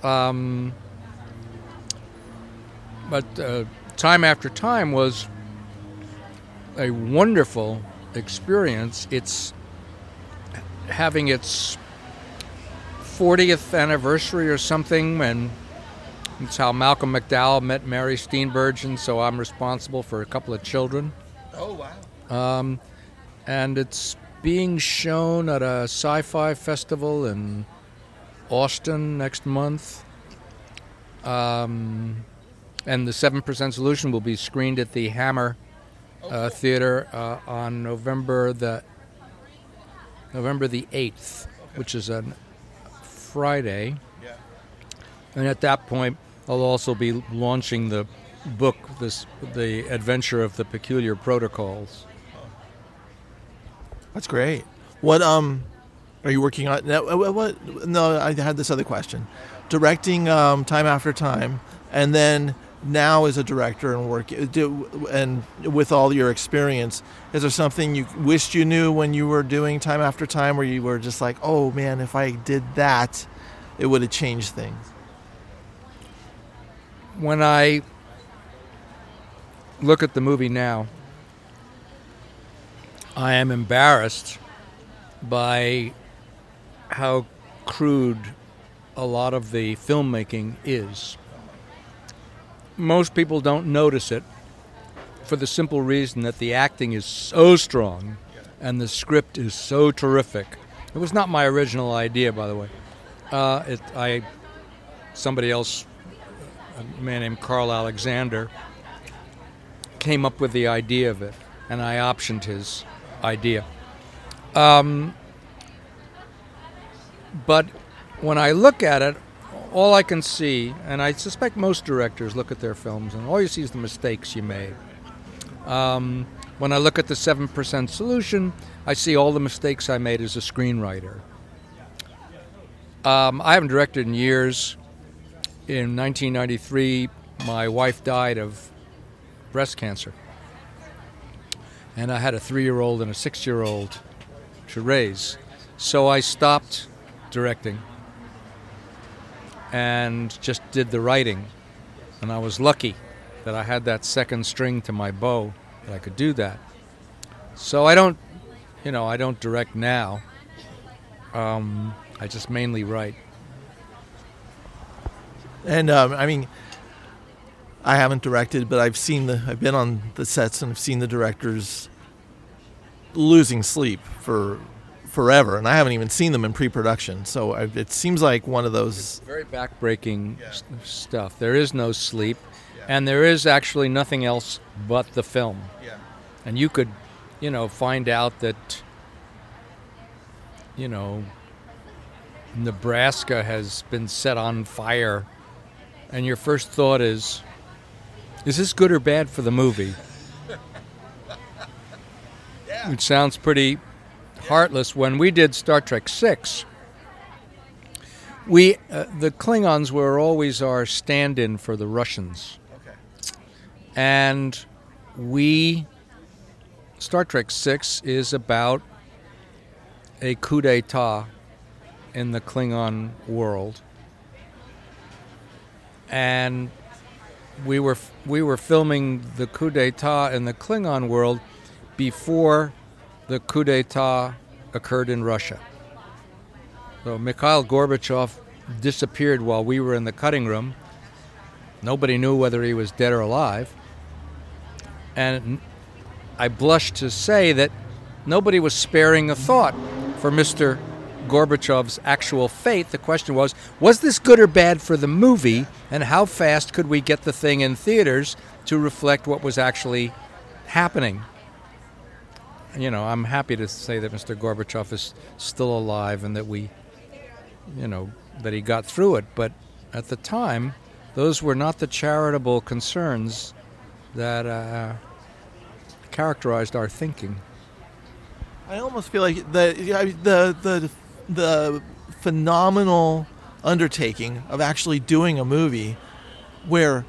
S1: Um, but uh, time after time was a wonderful experience. It's having its 40th anniversary or something, and it's how Malcolm McDowell met Mary Steenburgen, so I'm responsible for a couple of children.
S3: Oh wow.
S1: Um, and it's being shown at a sci fi festival in Austin next month. Um, and the 7% Solution will be screened at the Hammer uh, Theater uh, on November the November the 8th, which is a Friday.
S3: Yeah.
S1: And at that point, I'll also be launching the book, this the adventure of the peculiar protocols.
S3: That's great. What um are you working on? What, what no, I had this other question. Directing um, time after time, and then now as a director and work do, and with all your experience, is there something you wished you knew when you were doing time after time, where you were just like, oh man, if I did that, it would have changed things.
S1: When I look at the movie now, I am embarrassed by how crude a lot of the filmmaking is. Most people don't notice it for the simple reason that the acting is so strong and the script is so terrific. It was not my original idea, by the way. Uh, it, I, somebody else, a man named Karl Alexander, came up with the idea of it, and I optioned his idea. Um, but when I look at it, all I can see, and I suspect most directors look at their films, and all you see is the mistakes you made. Um, when I look at the 7% solution, I see all the mistakes I made as a screenwriter. Um, I haven't directed in years. In 1993, my wife died of breast cancer. And I had a three year old and a six year old to raise. So I stopped directing and just did the writing. And I was lucky that I had that second string to my bow that I could do that. So I don't, you know, I don't direct now. Um, I just mainly write.
S3: And um, I mean, I haven't directed, but I've seen the I've been on the sets and I've seen the directors losing sleep for forever, and I haven't even seen them in pre-production. So I, it seems like one of those.
S1: Very backbreaking s- stuff. There is no sleep, and there is actually nothing else but the film.
S3: Yeah.
S1: And you could, you know, find out that, you know, Nebraska has been set on fire, and your first thought is, is this good or bad for the movie? Which sounds pretty heartless. When we did Star Trek Six, we uh, the Klingons were always our stand-in for the Russians,
S3: Okay.
S1: and we Star Trek Six is about a coup d'état in the Klingon world, and we were we were filming the coup d'état in the Klingon world before the coup d'état occurred in Russia. So Mikhail Gorbachev disappeared while we were in the cutting room. Nobody knew whether he was dead or alive. And I blush to say that nobody was sparing a thought for Mr. Gorbachev's actual fate. The question was, was this good or bad for the movie, and how fast could we get the thing in theaters to reflect what was actually happening? You know, I'm happy to say that Mr. Gorbachev is still alive and that we, you know, that he got through it. But at the time, those were not the charitable concerns that uh, characterized our thinking.
S3: I almost feel like the the the the phenomenal undertaking of actually doing a movie where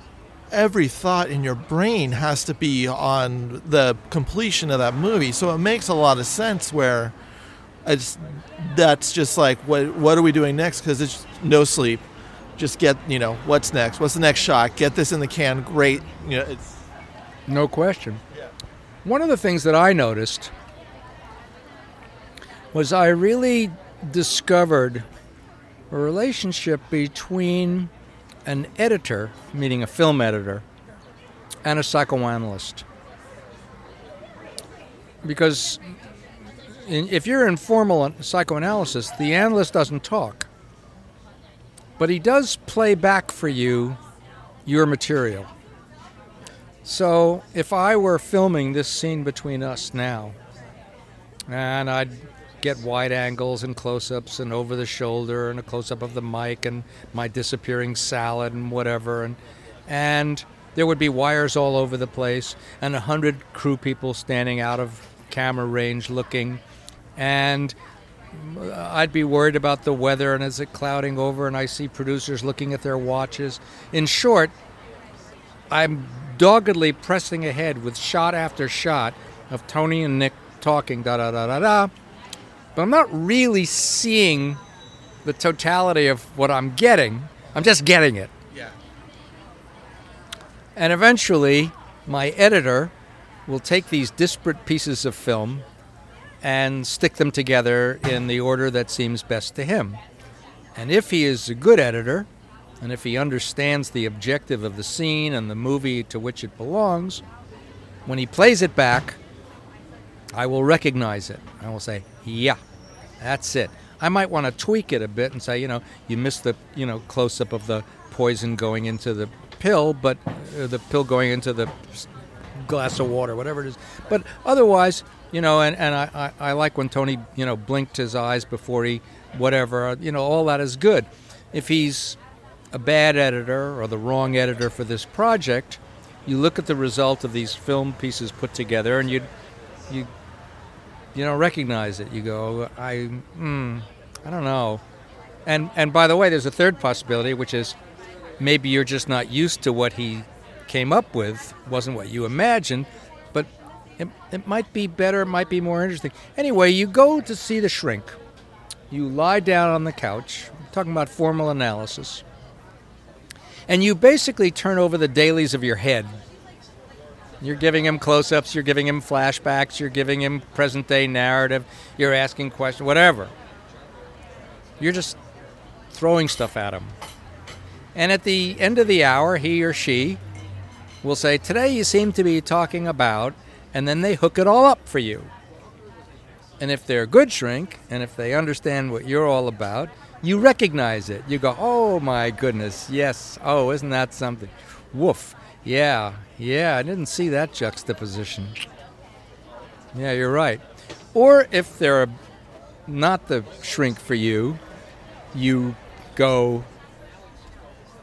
S3: every thought in your brain has to be on the completion of that movie. So it makes a lot of sense where it's that's just like what what are we doing next because it's no sleep. Just get, you know, what's next? What's the next shot? Get this in the can. Great. You know, it's
S1: No question. One of the things that I noticed was I really discovered a relationship between an editor, meaning a film editor, and a psychoanalyst. Because in, if you're in formal psychoanalysis, the analyst doesn't talk, but he does play back for you your material. So if I were filming this scene between us now, and I'd get wide angles and close ups and over the shoulder and a close up of the mic and my disappearing salad and whatever, and, and there would be wires all over the place and a hundred crew people standing out of camera range looking, and I'd be worried about the weather and is it clouding over, and I see producers looking at their watches. In short, I'm doggedly pressing ahead with shot after shot of Tony and Nick talking, da da da da da. But I'm not really seeing the totality of what I'm getting. I'm just getting it.
S3: yeah.
S1: And eventually, my editor will take these disparate pieces of film and stick them together in the order that seems best to him. And if he is a good editor, and if he understands the objective of the scene and the movie to which it belongs, when he plays it back, I will recognize it. I will say, yeah, that's it. I might want to tweak it a bit and say, you know, you missed the, you know, close up of the poison going into the pill, but uh, the pill going into the glass of water, whatever it is. But otherwise, you know, and, and I, I, I like when Tony, you know, blinked his eyes before he, whatever, you know, all that is good. If he's a bad editor or the wrong editor for this project, you look at the result of these film pieces put together and you, you, you don't recognize it. You go, I, mm, I don't know. And and by the way, there's a third possibility, which is maybe you're just not used to what he came up with, wasn't what you imagined, but it, it might be better, it might be more interesting. Anyway, you go to see the shrink. You lie down on the couch, talking about formal analysis, and you basically turn over the dailies of your head. You're giving him close ups, you're giving him flashbacks, you're giving him present day narrative, you're asking questions, whatever. You're just throwing stuff at him. And at the end of the hour, he or she will say, Today you seem to be talking about, and then they hook it all up for you. And if they're a good shrink, and if they understand what you're all about, you recognize it. You go, Oh my goodness, yes. Oh, isn't that something? Woof. Yeah, yeah, I didn't see that juxtaposition. Yeah, you're right. Or if they're not the shrink for you, you go,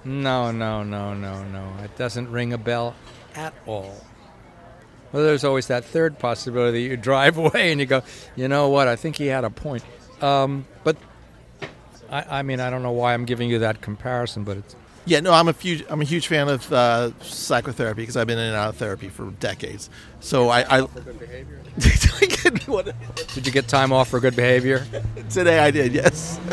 S1: no, no, no, no, no. It doesn't ring a bell at all. Well, there's always that third possibility. You drive [LAUGHS] away and you go, you know what? I think he had a point. Um, but I, I mean, I don't know why I'm giving you that comparison, but it's
S3: Yeah, no, I'm a huge I'm a huge fan of uh, psychotherapy because I've been in and out of therapy for decades. So I, I [LAUGHS]
S1: Did you get time off for good behavior? [LAUGHS]
S3: today I did. Yes, [LAUGHS]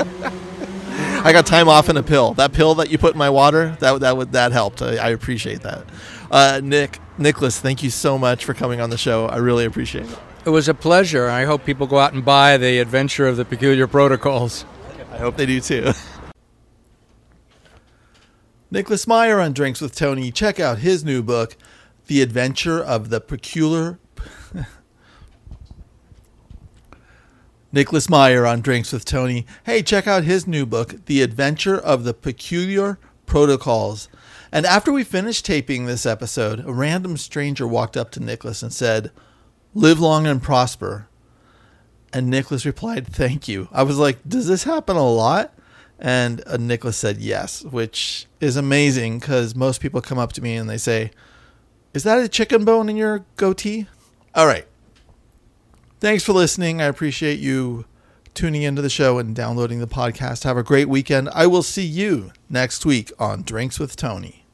S3: I got time off in a pill. That pill that you put in my water that that would that helped. I, I appreciate that. Uh, Nick Nicholas, thank you so much for coming on the show. I really appreciate it.
S1: It was a pleasure. I hope people go out and buy The Adventure of the Peculiar Protocols.
S3: I hope they do too. Nicholas Meyer on Drinks with Tony. Check out his new book, The Adventure of the Peculiar Nicholas Meyer on Drinks with Tony. Hey, check out his new book, The Adventure of the Peculiar Protocols. And after we finished taping this episode, a random stranger walked up to Nicholas and said, Live long and prosper. And Nicholas replied, Thank you. I was like, Does this happen a lot? And uh, Nicholas said yes, which is amazing because most people come up to me and they say, Is that a chicken bone in your goatee? All right. Thanks for listening. I appreciate you tuning into the show and downloading the podcast. Have a great weekend. I will see you next week on Drinks with Tony.